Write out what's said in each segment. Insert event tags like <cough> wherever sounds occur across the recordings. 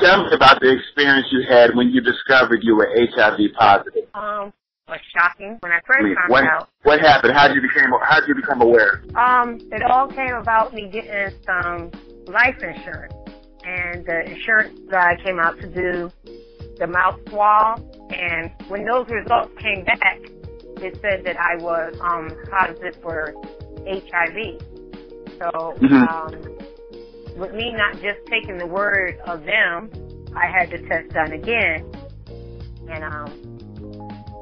Tell me <laughs> about the experience you had when you discovered you were HIV positive. Um, was shocking when I first I mean, found what out. what happened? How did you became How did you become aware? Um, it all came about me getting some life insurance, and the insurance guy came out to do the mouth swab, and when those results came back, it said that I was um positive for HIV. So Mhm. um, with me not just taking the word of them, I had the test done again, and um,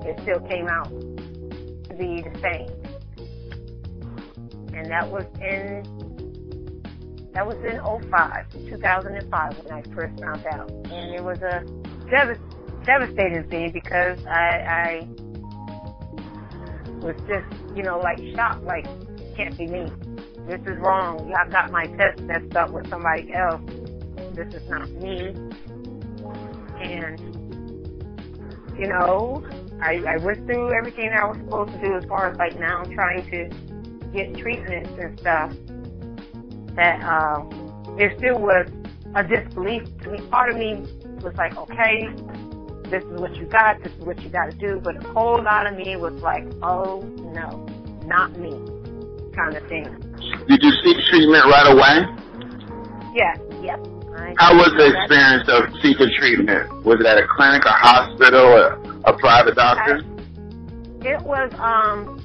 it still came out to be the same. And that was in that was in 05, 2005 when I first found out, and it was a devas- devastating thing because I, I was just you know like shocked, like can't be me. This is wrong. I got my test messed up with somebody else. This is not me. And you know, I, I went through everything I was supposed to do as far as like now trying to get treatments and stuff. That uh, there still was a disbelief to me. Part of me was like, okay, this is what you got, this is what you got to do. But a whole lot of me was like, oh no, not me, kind of thing. Did you seek treatment right away? Yeah, yeah. I- How was the experience of seeking treatment? Was it at a clinic, a hospital, or a private doctor? It was um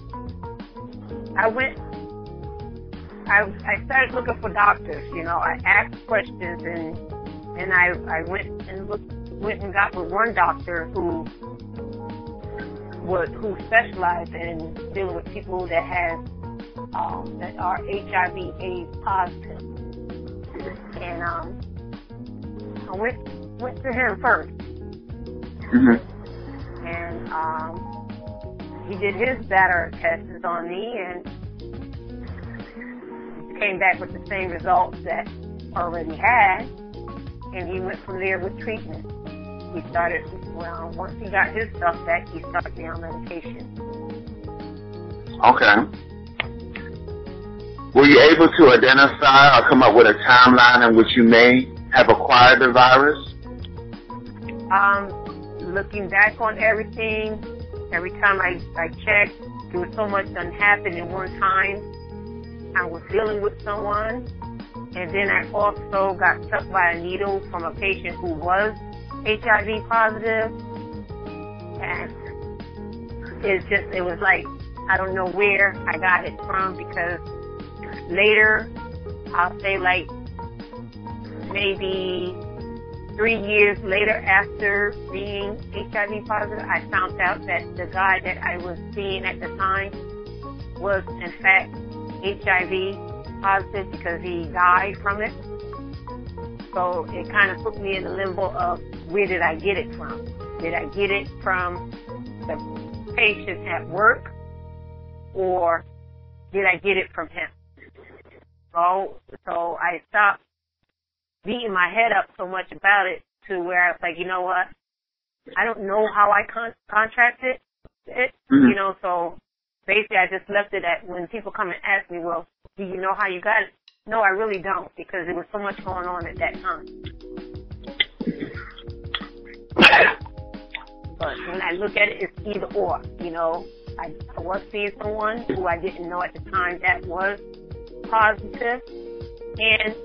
I went I I started looking for doctors, you know, I asked questions and and I I went and looked went and got with one doctor who was who specialized in dealing with people that have um that are HIV AIDS positive. And um I went went to him first hmm and um, he did his batter tests on me and came back with the same results that already had, and he went from there with treatment. He started, well, once he got his stuff back, he started me on medication. Okay. Were you able to identify or come up with a timeline in which you may have acquired the virus? Um, looking back on everything, every time I, I checked, there was so much done happened in one time. I was dealing with someone, and then I also got struck by a needle from a patient who was HIV positive. positive, and it's just, it was like, I don't know where I got it from because later, I'll say like maybe three years later after being HIV positive, I found out that the guy that I was seeing at the time was in fact HIV positive because he died from it. So it kind of put me in the limbo of where did I get it from? Did I get it from the patient at work or did I get it from him? So, so I stopped beating my head up so much about it to where I was like, you know what? I don't know how I con- contracted it, Mhm. you know, so basically I just left it at when people come and ask me, well, do you know how you got it? No, I really don't because there was so much going on at that time. But when I look at it, it's either or, you know. I, I was seeing someone who I didn't know at the time that was positive, and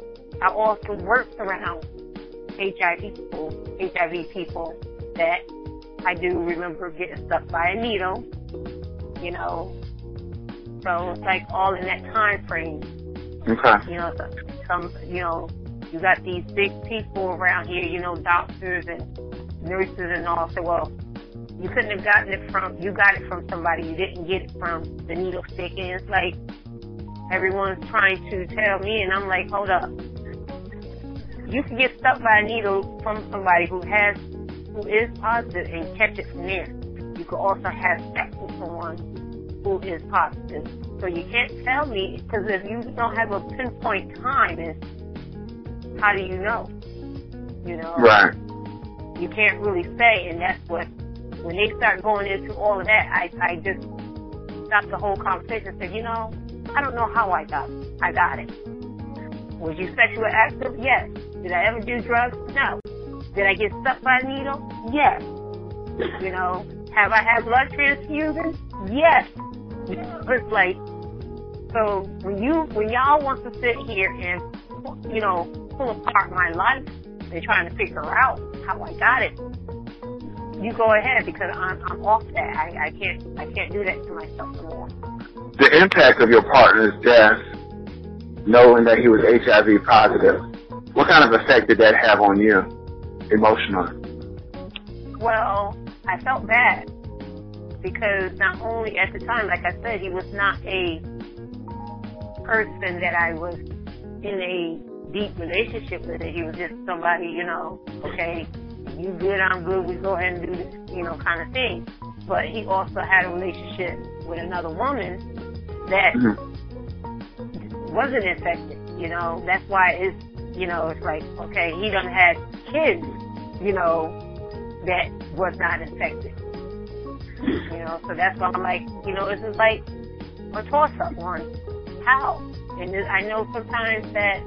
I also worked around HIV people, HIV people that I do remember getting stuck by a needle, you know. So it's like all in that time frame, Okay. you know. Some, you know, you got these big people around here, you know, doctors and nurses and all. So well, you couldn't have gotten it from, you got it from somebody. You didn't get it from the needle stick. And it's like everyone's trying to tell me, and I'm like, hold up. You can get stuck by a needle from somebody who has, who is positive and catch it from there. You could also have sex with someone who is positive. So you can't tell me, because if you don't have a pinpoint time, is how do you know? You know? Right. you can't really say, and that's what when they start going into all of that, I I just stopped the whole conversation and said, you know, I don't know how I got I got it. Was you sexually active? Yes. Did I ever do drugs? No. Did I get stuck by a needle? Yes. You know, have I had blood transfusions? Yes. <laughs> it's like, so when you, when y'all want to sit here and, you know, pull apart my life and trying to figure out how I got it, you go ahead because I'm, I'm off that. I, I can't, I can't do that to myself anymore. The impact of your partner's death, knowing that he was HIV positive, what kind of effect did that have on you emotionally? Well, I felt bad because not only at the time, like I said, he was not a person that I was in a deep relationship with. He was just somebody, you know, okay, you good, I'm good, we go ahead and do this, you know, kind of thing. But he also had a relationship with another woman that mm-hmm. wasn't infected, you know. That's why it's, you know, it's like, okay, he done had kids, you know, that was not infected. You know, so that's why I'm like, you know, this is like a toss-up one. How? And I know sometimes that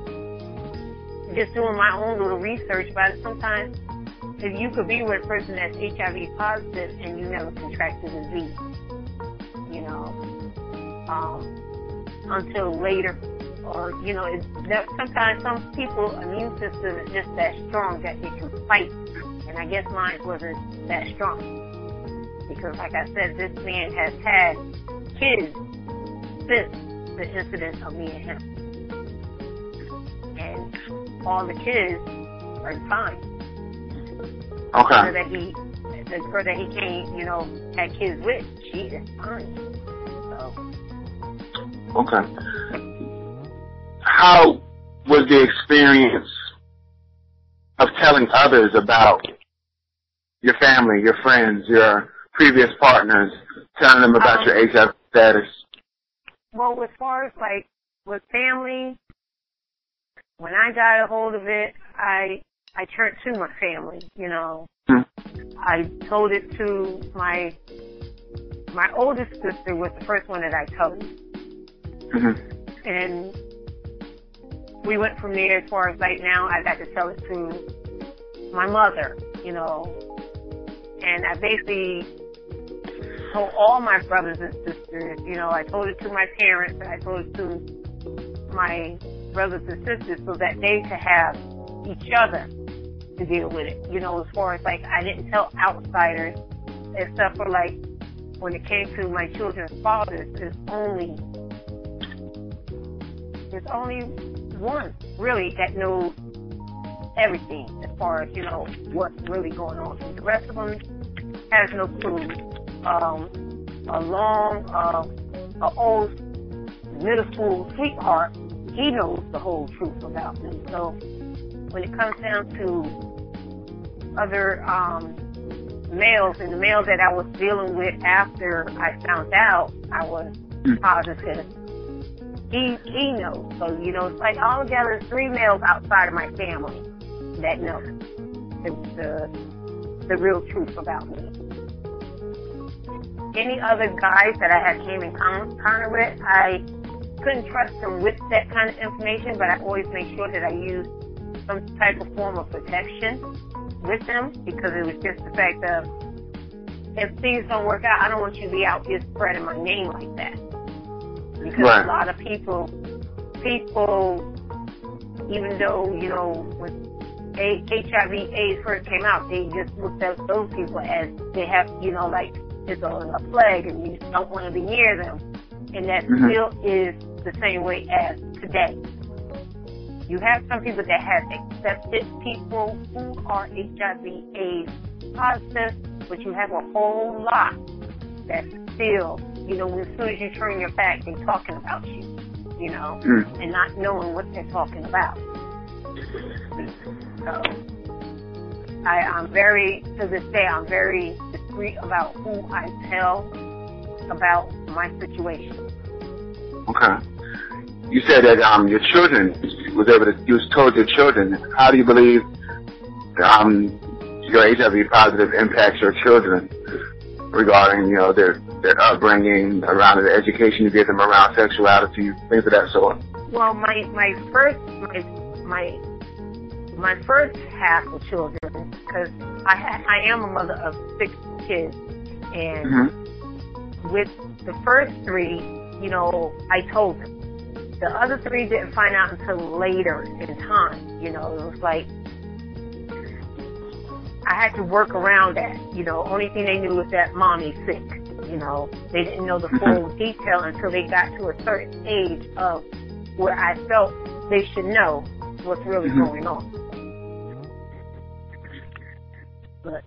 just doing my own little research, but sometimes if you could be with a person that's HIV positive and you never contract the disease, you know, um, until later, or you know, it's that sometimes some people immune system is just that strong that it can fight, and I guess mine wasn't that strong because, like I said, this man has had kids since the incident of me and him, and all the kids are fine. Okay. Girl that he, girl that he came, you know, had kids with, is fine. So. Okay. How was the experience of telling others about your family, your friends, your previous partners, telling them about um, your HIV status? Well, as far as like with family, when I got a hold of it, I I turned to my family, you know. Mm. I told it to my my oldest sister was the first one that I told. Mm-hmm. And we went from there as far as right now I got to tell it to my mother, you know. And I basically told all my brothers and sisters, you know, I told it to my parents and I told it to my brothers and sisters so that they could have each other to deal with it. You know, as far as like I didn't tell outsiders, except for like when it came to my children's fathers, there's only there's only one really that knows everything as far as you know what's really going on. The rest of them has no clue. Um, a long, uh, a old middle school sweetheart, he knows the whole truth about me. So when it comes down to other um, males, and the male that I was dealing with after I found out I was mm. positive, he he knows. So you know, it's like all together three males outside of my family that know the the, the real truth about me. Any other guys that I had came in contact with, I couldn't trust them with that kind of information, but I always make sure that I use some type of form of protection with them because it was just the fact of if things don't work out, I don't want you to be out here spreading my name like that. Because right. a lot of people, people, even though, you know, when HIV AIDS first came out, they just looked at those people as they have, you know, like it's a, a plague and you don't want to be near them. And that mm-hmm. still is the same way as today. You have some people that have accepted people who are HIV AIDS positive, but you have a whole lot that still, you know, as soon as you turn your back, they're talking about you, you know, mm. and not knowing what they're talking about. So, I, I'm very, to this day, I'm very discreet about who I tell about my situation. Okay you said that um, your children was able to, you was told your children. How do you believe um, your HIV positive impacts your children regarding, you know, their their upbringing, around the education you give them around sexuality, things of that sort? Well, my my first my my my first half of children, because I ha- I am a mother of six kids, and Mm-hmm. with the first three, you know, I told them. The other three didn't find out until later in time. You know, it was like I had to work around that. You know, only thing they knew was that mommy's sick. You know, they didn't know the full <laughs> detail until they got to a certain age of where I felt they should know what's really Mhm. going on. But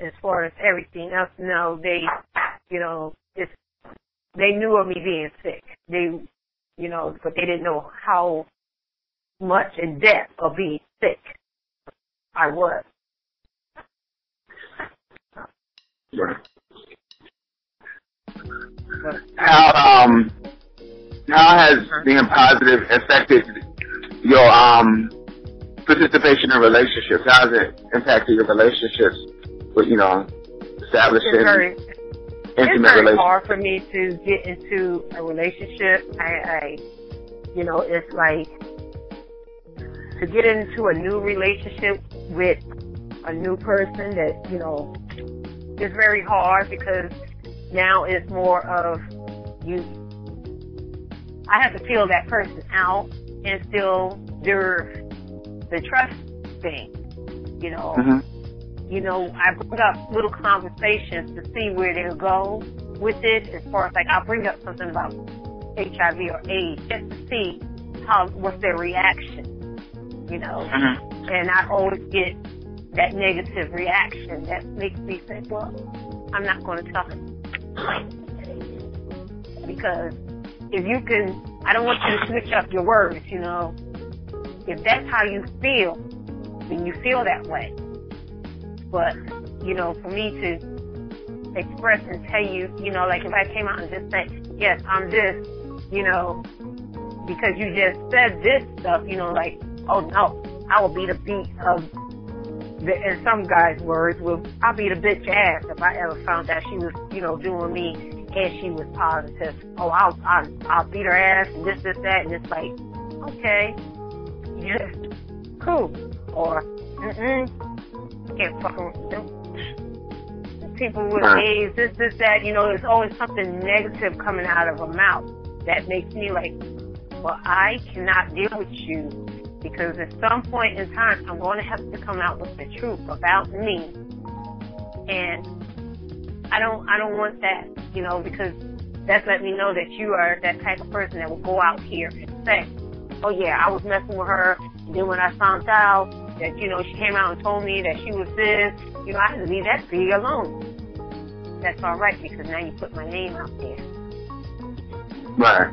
as far as everything else, no, they, you know, it's they knew of me being sick. They, you know, but they didn't know how much in depth of being sick I was. Right. How um how has being positive affected your um participation in relationships? How has it impacted your relationships with you know establishing it's very, it's intimate very hard for me to get into a relationship. I, I, you know, it's like to get into a new relationship with a new person that you know is very hard because now it's more of you. I have to feel that person out and still do the trust thing. You know, hmm you know, I bring up little conversations to see where they'll go with it. As far as like, I'll bring up something about HIV or AIDS just to see how what's their reaction. You know, hmm and I always get that negative reaction that makes me say, well, I'm not going to tell him because if you can, I don't want you to switch up your words. You know, if that's how you feel, then you feel that way. But, you know, for me to express and tell you, you know, like if I came out and just say, yes, I'm this, you know, because you just said this stuff, you know, like, oh no, I will be the beat of, the, in some guys' words, will I'll be the bitch ass if I ever found out she was, you know, doing me and she was positive. Oh, I'll, I'll, I'll beat her ass and this, this, that, and it's like, okay, yeah, cool. Or, mm-mm, can't fucking with them. People with. AIDS, this, this, that, you know, there's always something negative coming out of a mouth that makes me like, well, I cannot deal with you because at some point in time, I'm going to have to come out with the truth about me, and I don't, I don't want that, you know, because that's let me know that you are that type of person that will go out here and say, oh yeah, I was messing with her. And then when I found out that, you know, she came out and told me that she was this, you know, I had to leave that be alone. That's all right because now you put my name out there. Right.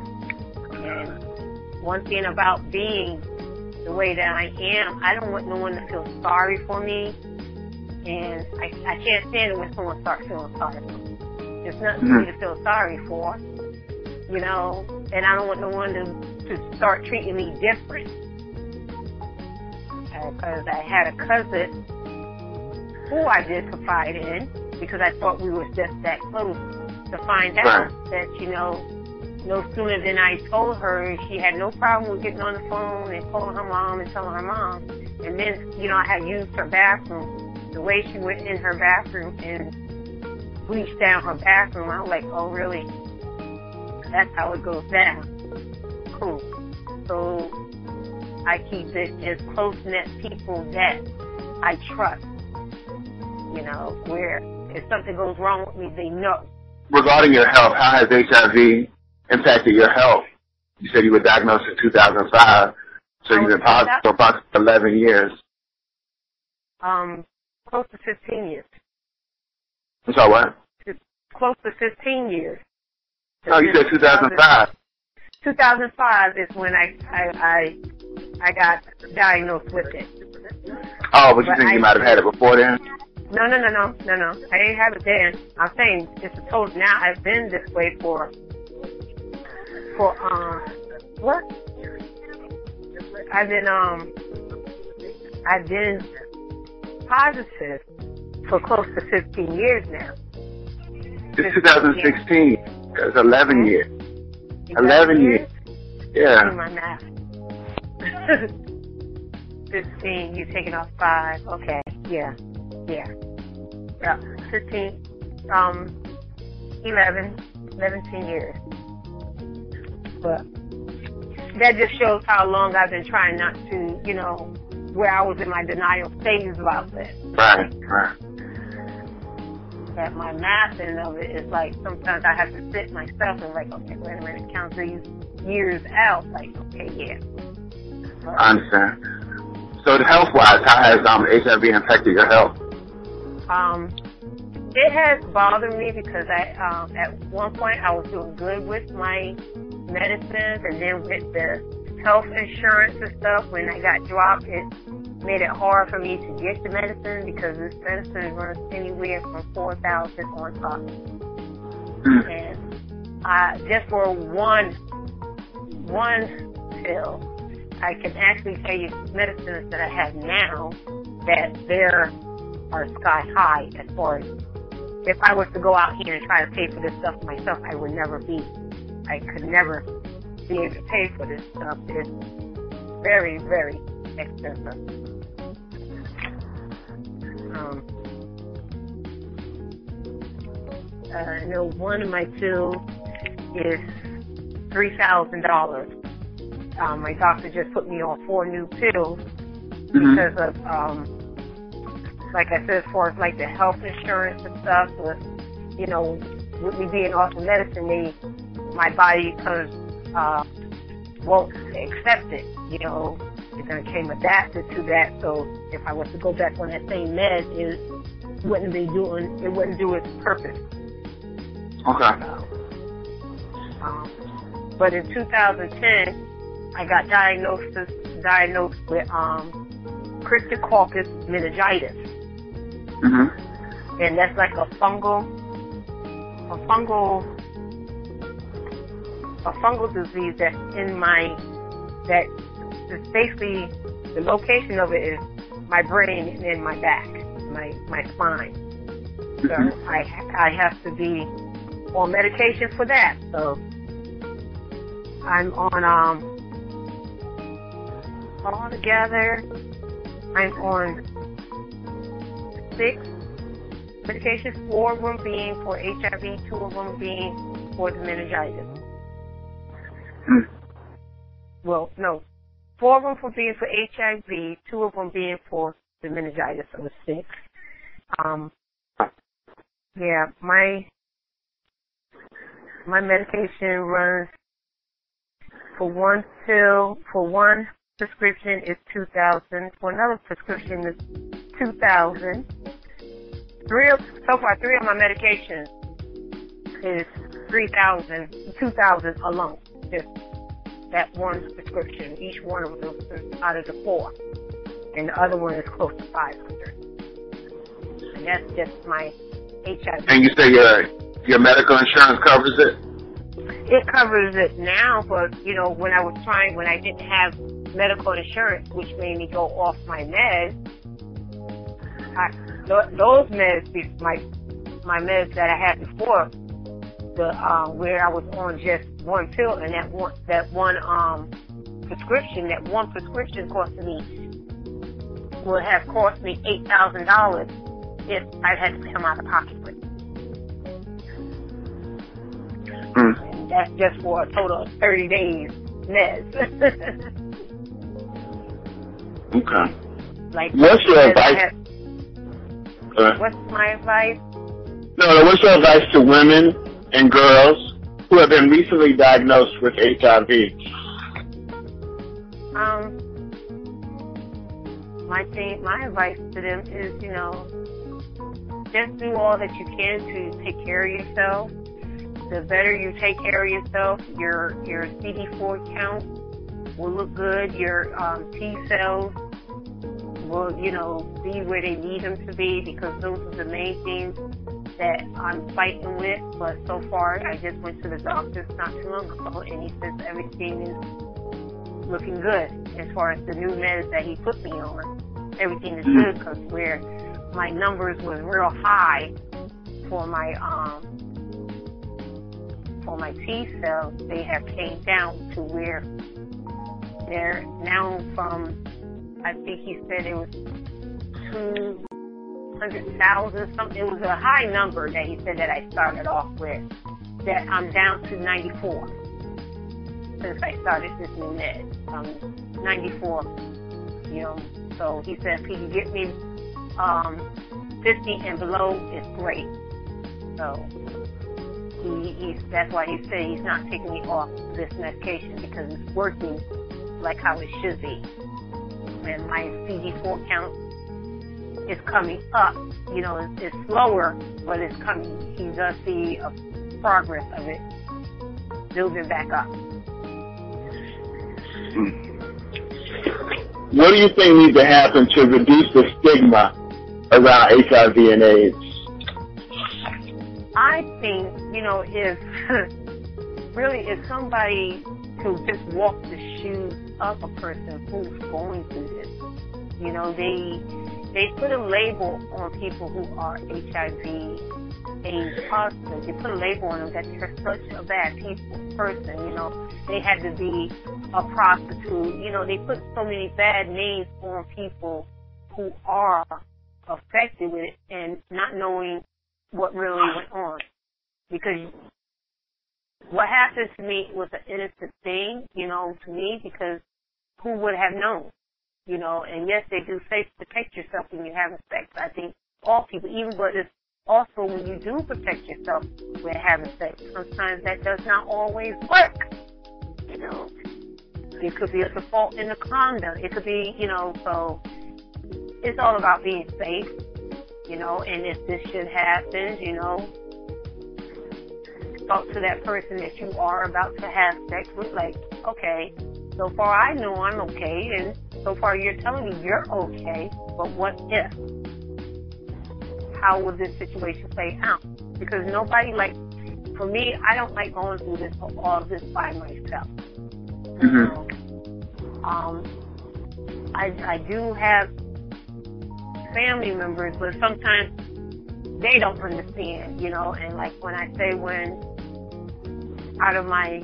And one thing about being the way that I am, I don't want no one to feel sorry for me. And I, I can't stand it when someone starts feeling sorry for me. There's nothing for me to mm-hmm. feel sorry for, you know, and I don't want no one to, to start treating me different. Because I had a cousin who I did confide in because I thought we were just that close to find out that, you know, no sooner than I told her, she had no problem with getting on the phone and calling her mom and telling her mom. And then, you know, I had used her bathroom. The way she went in her bathroom and bleached down her bathroom, I was like, oh, really? That's how it goes down. Cool. So I keep it as close-knit people that I trust. You know, where if something goes wrong with me, they know. Regarding your health, how has HIV impacted your health? You said you were diagnosed in 2005, so you've been positive for approximately 11 years. Um, close to 15 years. I'm sorry, what? Close to 15 years. No, you said 2005. 2005 is when I I I, I got diagnosed with it. Oh, but you But think I- you might have had it before then? No, no, no, no, no, no. I didn't have it then. I'm saying it's a total. Now I've been this way for for um what? I've been um I've been positive for close to 15 years now. It's 2016. It's 11 years. 11 years. Yeah. my math. <laughs> 15, you're taking off 5. Okay, yeah, yeah. Yeah, 15, um, 11, 17 years. But that just shows how long I've been trying not to, you know, where I was in my denial phase about this. Right, right. That my mathing of it is like sometimes I have to sit myself and like, okay, wait a minute, count these years out. Like, okay, yeah. I understand. So health wise, how has um HIV impacted your health? Um, it has bothered me because I, um, at one point I was doing good with my medicines and then with the health insurance and stuff, when I got dropped, it made it hard for me to get the medicine because this medicine runs anywhere from 4000 on top. Mm. And uh, just for one, one pill, I can actually tell you medicines that I have now that there are sky high as far as if I was to go out here and try to pay for this stuff myself, I would never be. I could never be able to pay for this stuff. It's very, very expensive. Um, uh, I know one of my pills is three thousand dollars. Um, my doctor just put me on four new pills hmm because of um like I said, as far as like the health insurance and stuff, with you know, with me being off the medicine, they my body because uh won't accept it. You know, it kind of came adapted to that. So if I was to go back on that same med, it wouldn't be doing it wouldn't do its purpose. Okay. Um, but in 2010, I got diagnosed diagnosed with um, cryptococcus meningitis, hmm and that's like a fungal, a fungal, a fungal disease that's in my that is basically the location of it is my brain and in my back, my my spine. So hmm I I have to be on medication for that. So I'm on um altogether I'm on six medications, four of them being for HIV, two of them being for the meningitis. <clears throat> Well, no, four of them for being for HIV, two of them being for the meningitis. So it's six. Um, yeah, my my medication runs for one pill for one prescription is two thousand. For another prescription is two thousand. Three of so far three of my medications is three thousand, two thousand alone. Just that one prescription. Each one of them is out of the four, and the other one is close to five hundred. And that's just my HIV. And you say your your medical insurance covers it? it covers it now, but you know, when I was trying, when I didn't have medical insurance, which made me go off my meds, I, those meds, my my meds that I had before, the uh, where I was on just one pill, and that one that one um prescription, that one prescription cost me would have cost me eight thousand dollars if I had to come out of pocket for it. Mm. And that's just for a total of 30 days meds. <laughs> Okay. like, What's your advice? have- Uh, what's my advice? no, no, what's your advice to women and girls who have been recently diagnosed with HIV? Um, my thing, my advice to them is, you know, just do all that you can to take care of yourself. The better you take care of yourself, your your CD4 count will look good. Your um, T cells will, you know, be where they need them to be because those are the main things that I'm fighting with. But so far, I just went to the doctor not too long ago, and he says everything is looking good as far as the new meds that he put me on. Everything is good because where my numbers was real high for my um for my T cells, they have came down to where they're now from I think he said it was two hundred thousand something. It was a high number that he said that I started off with. That I'm down to ninety four since I started this new med. Um, ninety four. You know, so he said if he can get me um, fifty and below, it's great. So he, he's that's why he said he's not taking me off this medication because it's working like how it should be. And my CD4 count is coming up. You know, it's, it's slower, but it's coming. He does see a progress of it building back up. Hmm. What do you think needs to happen to reduce the stigma around HIV and AIDS? I think, you know, if <laughs> really if somebody to just walk the shoes of a person who's going through this, you know, they they put a label on people who are HIV AIDS positive. They put a label on them that they're such a bad people, person. You know, they had to be a prostitute. You know, they put so many bad names on people who are affected with it and not knowing what really went on. Because what happened to me was an innocent thing, you know, to me, because who would have known? You know, and yes, they do say to protect yourself when you have sex. I think all people, even but it's also when you do protect yourself when having sex, sometimes that does not always work. You know, it could be a default in the condom. It could be, you know, so it's all about being safe you know, and if this should happen, you know, talk to that person that you are about to have sex with, like, okay, so far I know I'm okay, and so far you're telling me you're okay, but what if? How will this situation play out? Because nobody like, for me, I don't like going through this all this by myself. Mm-hmm. um, I I do have family members, but sometimes they don't understand, you know. And like when I say when out of my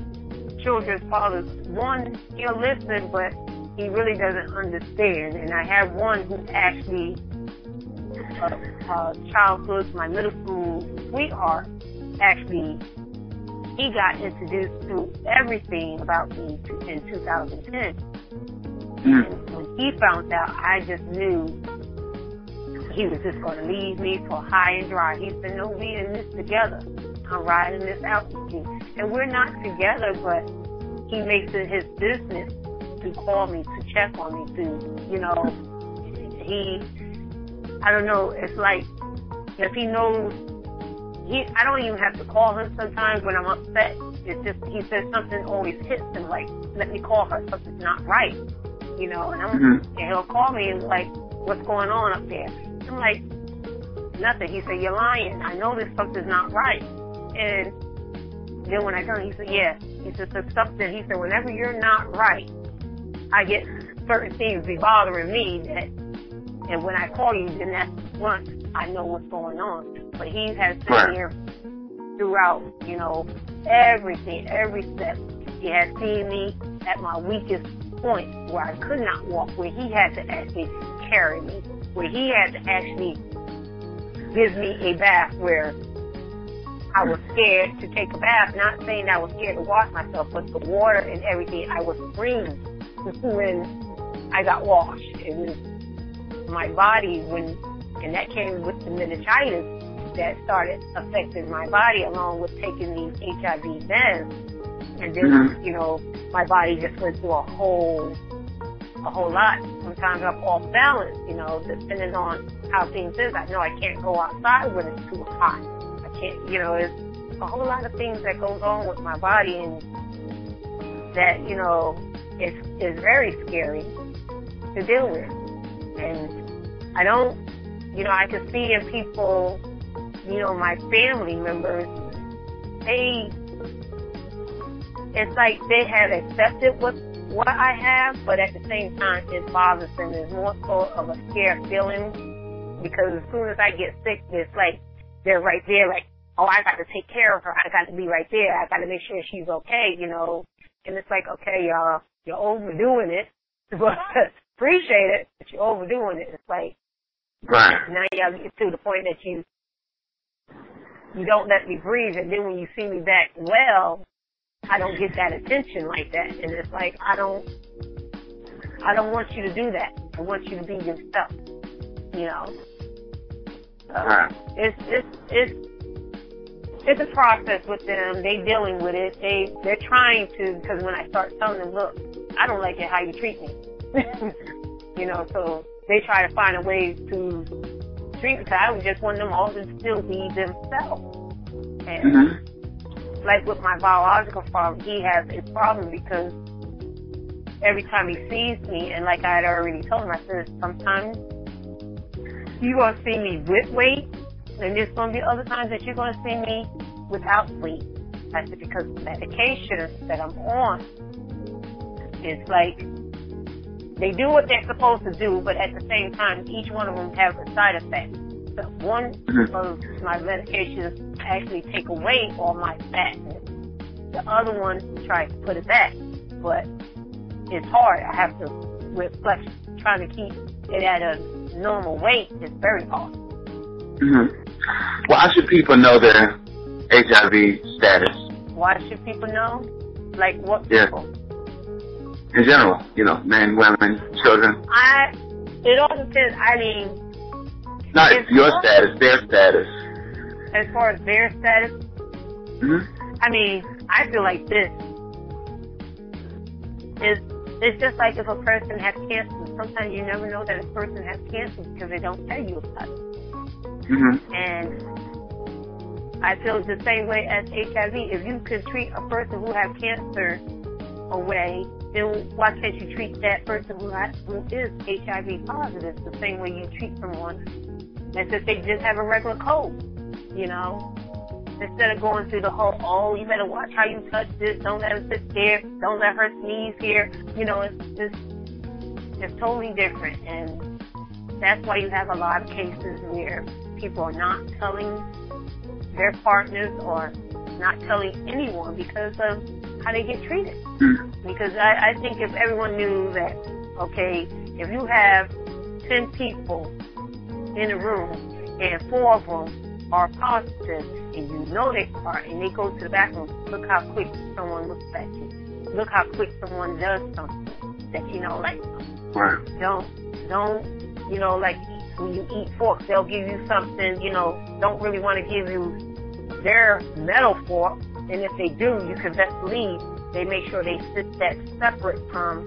children's fathers, one he'll listen, but he really doesn't understand. And I have one who actually, a, a childhood, my middle school sweetheart, actually, he got introduced to everything about me in 2010. Mm. When he found out, I just knew he was just going to leave me for high and dry. He said, no, we in this together. I'm riding this out with you. And we're not together, but he makes it his business to call me, to check on me, to, you know, he, I don't know, it's like, if he knows, he, I don't even have to call him sometimes when I'm upset. It's just, he says something always hits him, like, let me call her, something's not right. You know, and, I'm, mm-hmm. and he'll call me and like, what's going on up there? I'm like, nothing. He said, you're lying. I know this something's not right. And then when I him, he said, yeah. He said, so something, he said, whenever you're not right, I get certain things be bothering me that, and when I call you, then that's once I know what's going on. But he has been right. here throughout, you know, everything, every step. He has seen me at my weakest point where I could not walk, where he had to actually carry me where he had to actually give me a bath where I was scared to take a bath, not saying I was scared to wash myself, but the water and everything, I was screaming when I got washed. It was my body when, and that came with the meningitis that started affecting my body along with taking these HIV meds. And then, mm-hmm. you know, my body just went through a whole a whole lot. Sometimes I'm off balance, you know, depending on how things is. I know I can't go outside when it's too hot. You know, it's a whole lot of things that goes on with my body and that, you know, is is very scary to deal with. And I don't, you know, I can see in people, you know, my family members, they, it's like they have accepted what what I have, but at the same time, it bothers them. There's more so of a scared feeling because as soon as I get sick, it's like they're right there, like, oh, I got to take care of her. I got to be right there. I got to make sure she's okay, you know. And it's like, okay, y'all, you're overdoing it, <laughs> but appreciate it, but you're overdoing it. It's like Right. now you gotta get to the point that you you don't let me breathe, and then when you see me back well, I don't get that attention like that, and it's like I don't I don't want you to do that. I want you to be yourself. You know. So Right. it's it's it's it's a process with them. They dealing with it. They they're trying to because when I start telling them, look, I don't like it how you treat me. <laughs> you know, so they try to find a way to treat me. Cause I would just want them all to still be themselves. And Mhm. like with my biological father, he has a problem because every time he sees me, and like I had already told him, I said sometimes you're gonna see me with weight, and there's gonna be other times that you're gonna see me without weight. I said because the medication that I'm on is like they do what they're supposed to do, but at the same time, each one of them have a side effect. So one Mhm. of my medications actually take away all my fat. The other one tries to put it back, but it's hard. I have to reflect, trying to keep it at a normal weight is very hard. Mhm. Why should people know their HIV status Why should people know? Like what Yeah. people? in general? You know, men, women, children. I, it all depends. I mean, Not It's your not- status, their status. as far as their status, Mhm. I mean, I feel like this is it's just like if a person has cancer. Sometimes you never know that a person has cancer because they don't tell you about it. Mhm. And I feel the same way as HIV. If you could treat a person who has cancer away, then why can't you treat that person who, has, who is HIV positive the same way you treat someone as if they just have a regular cold? You know, instead of going through the whole, oh, you better watch how you touch this. Don't let her sit there. Don't let her sneeze here. You know, it's just it's totally different, and that's why you have a lot of cases where people are not telling their partners or not telling anyone because of how they get treated. Mhm. Because I, I think if everyone knew that, okay, if you have 10 people in a room and four of them are positive and you know they are and they go to the bathroom, look how quick someone looks at you. Look how quick someone does something that you know, like Right. don't don't you know like when you eat forks they'll give you something you know don't really want to give you their metal fork. And if they do you can best believe they make sure they sit that separate from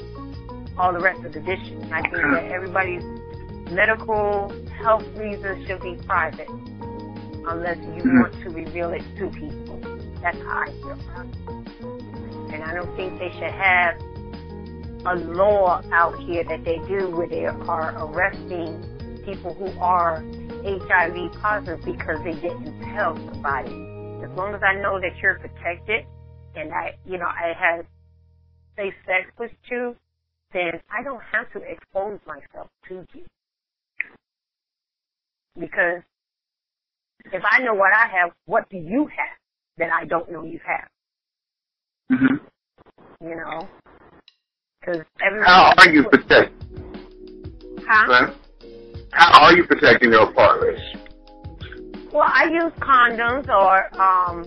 all the rest of the dishes. And i think that everybody's medical health reasons should be private unless you Mhm. want to reveal it to people. That's how i feel and i don't think they should have a law out here that they do where they are arresting people who are HIV positive because they didn't tell somebody. As long as I know that you're protected and I, you know, I had safe sex with you, then I don't have to expose myself to you. Because if I know what I have, what do you have that I don't know you have? Mhm. You know? Because everyone. How are you protected? Huh? Right? How are you protecting your partners? Well, I use condoms or um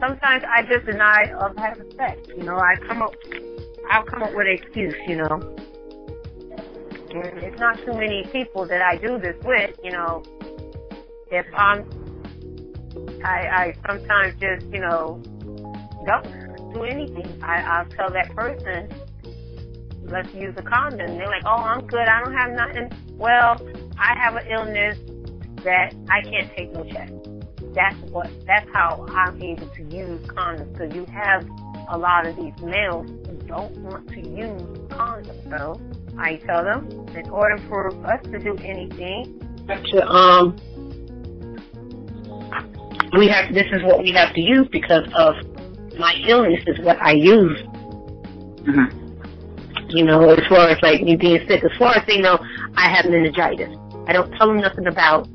sometimes I just deny of having sex. You know, I come up I'll come up with an excuse, you know. And it's not too many people that I do this with, you know. If I'm I I sometimes just, you know, don't do anything. I, I'll tell that person let's use a condom. They're like, oh, I'm good. I don't have nothing. Well, I have an illness that I can't take no check. That's what. That's how I'm able to use condoms. Because you have a lot of these males who don't want to use condoms. So I tell them, in order for us to do anything, to um, we have. This is what we have to use because of my illness. Is what I use Mhm. you know, as far as like me being sick. As far as they know, I have meningitis. I don't tell them nothing about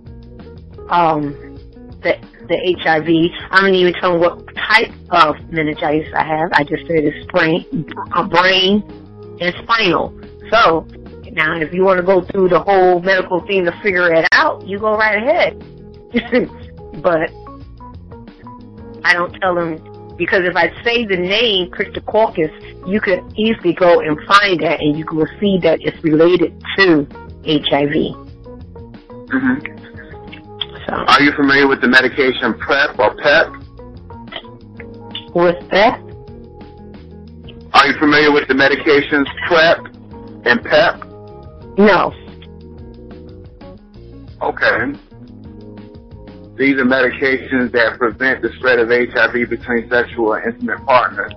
um the the HIV. I don't even tell them what type of meningitis I have. I just said it's brain, uh, brain and spinal. So, now if you want to go through the whole medical thing to figure it out, you go right ahead. <laughs> but I don't tell them because if I say the name Cryptococcus, you could easily go and find that, and you will see that it's related to HIV. Mm-hmm. So. Are you familiar with the medication PrEP or PEP? What's that? Are you familiar with the medications PrEP and PEP? No. Okay. These are medications that prevent the spread of HIV between sexual and intimate partners.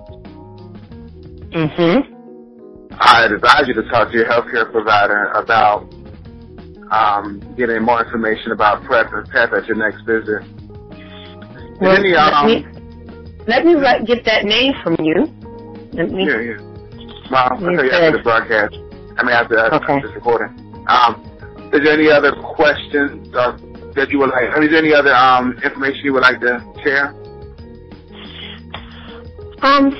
Mm-hmm. I advise you to talk to your healthcare provider about um, getting more information about PrEP and PEP at your next visit. Well, any, um, let me, let me let, get that name from you. Let me. Yeah, yeah. Well, I'll tell you after the broadcast. I mean, after, after okay. this recording. Um, is there any other questions or that you would like? Is there any other um, information you would like to share? Um,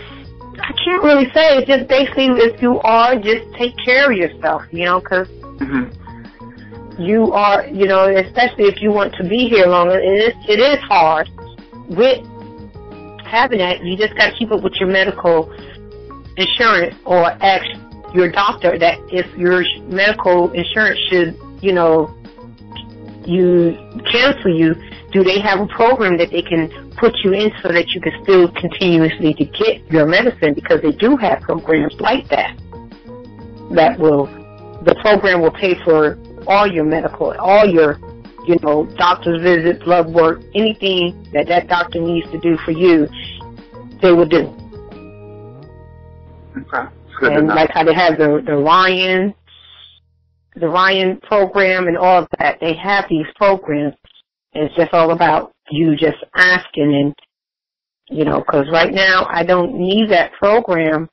can't really say. It's just basically if you are, just take care of yourself, you know, because mm-hmm. you are, you know, especially if you want to be here longer. It is, it is hard with having that. You just got to keep up with your medical insurance or ask your doctor that if your medical insurance should, you know, you cancel you, do they have a program that they can put you in so that you can still continuously to get your medicine because they do have programs like that that will the program will pay for all your medical all your you know doctor's visits blood work anything that that doctor needs to do for you they will do okay and like how they have the the Ryan the Ryan program and all of that. They have these programs. It's just all about you just asking and, you know, because right now I don't need that program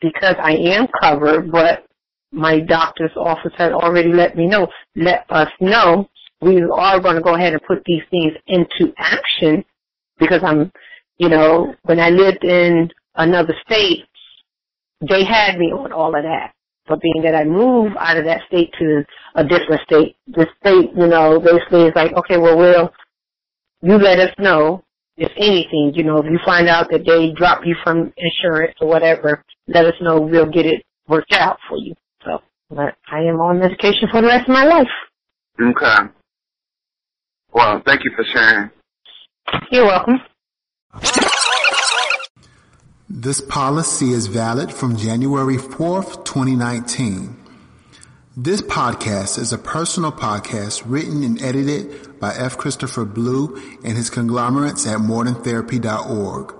because I am covered, but my doctor's office had already let me know, let us know we are going to go ahead and put these things into action because I'm, you know, when I lived in another state, they had me on all of that. But being that I move out of that state to a different state, the state, you know, basically is like, okay, well, we'll, you let us know if anything, you know, if you find out that they drop you from insurance or whatever, let us know. We'll get it worked out for you. So, but I am on medication for the rest of my life. Okay. Well, thank you for sharing. You're welcome. This policy is valid from January 4th, 2019. This podcast is a personal podcast written and edited by F. Christopher Blue and his conglomerates at moderntherapy.org.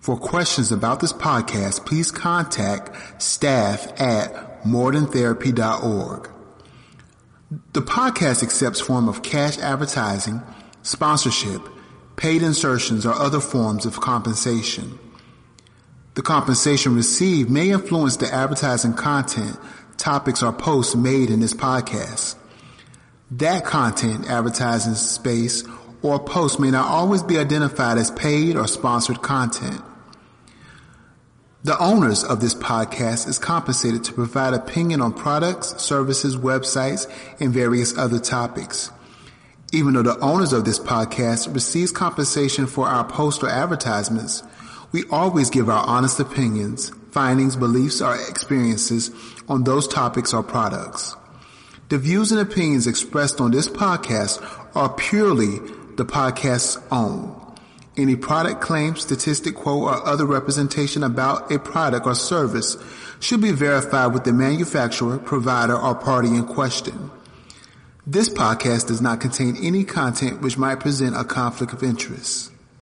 For questions about this podcast, please contact staff at moderntherapy.org. The podcast accepts form of cash advertising, sponsorship, paid insertions, or other forms of compensation. The compensation received may influence the advertising content, topics, or posts made in this podcast. That content, advertising space, or post may not always be identified as paid or sponsored content. The owners of this podcast is compensated to provide opinion on products, services, websites, and various other topics. Even though the owners of this podcast receives compensation for our post or advertisements, we always give our honest opinions, findings, beliefs, or experiences on those topics or products. The views and opinions expressed on this podcast are purely the podcast's own. Any product claim, statistic, quote, or other representation about a product or service should be verified with the manufacturer, provider, or party in question. This podcast does not contain any content which might present a conflict of interest.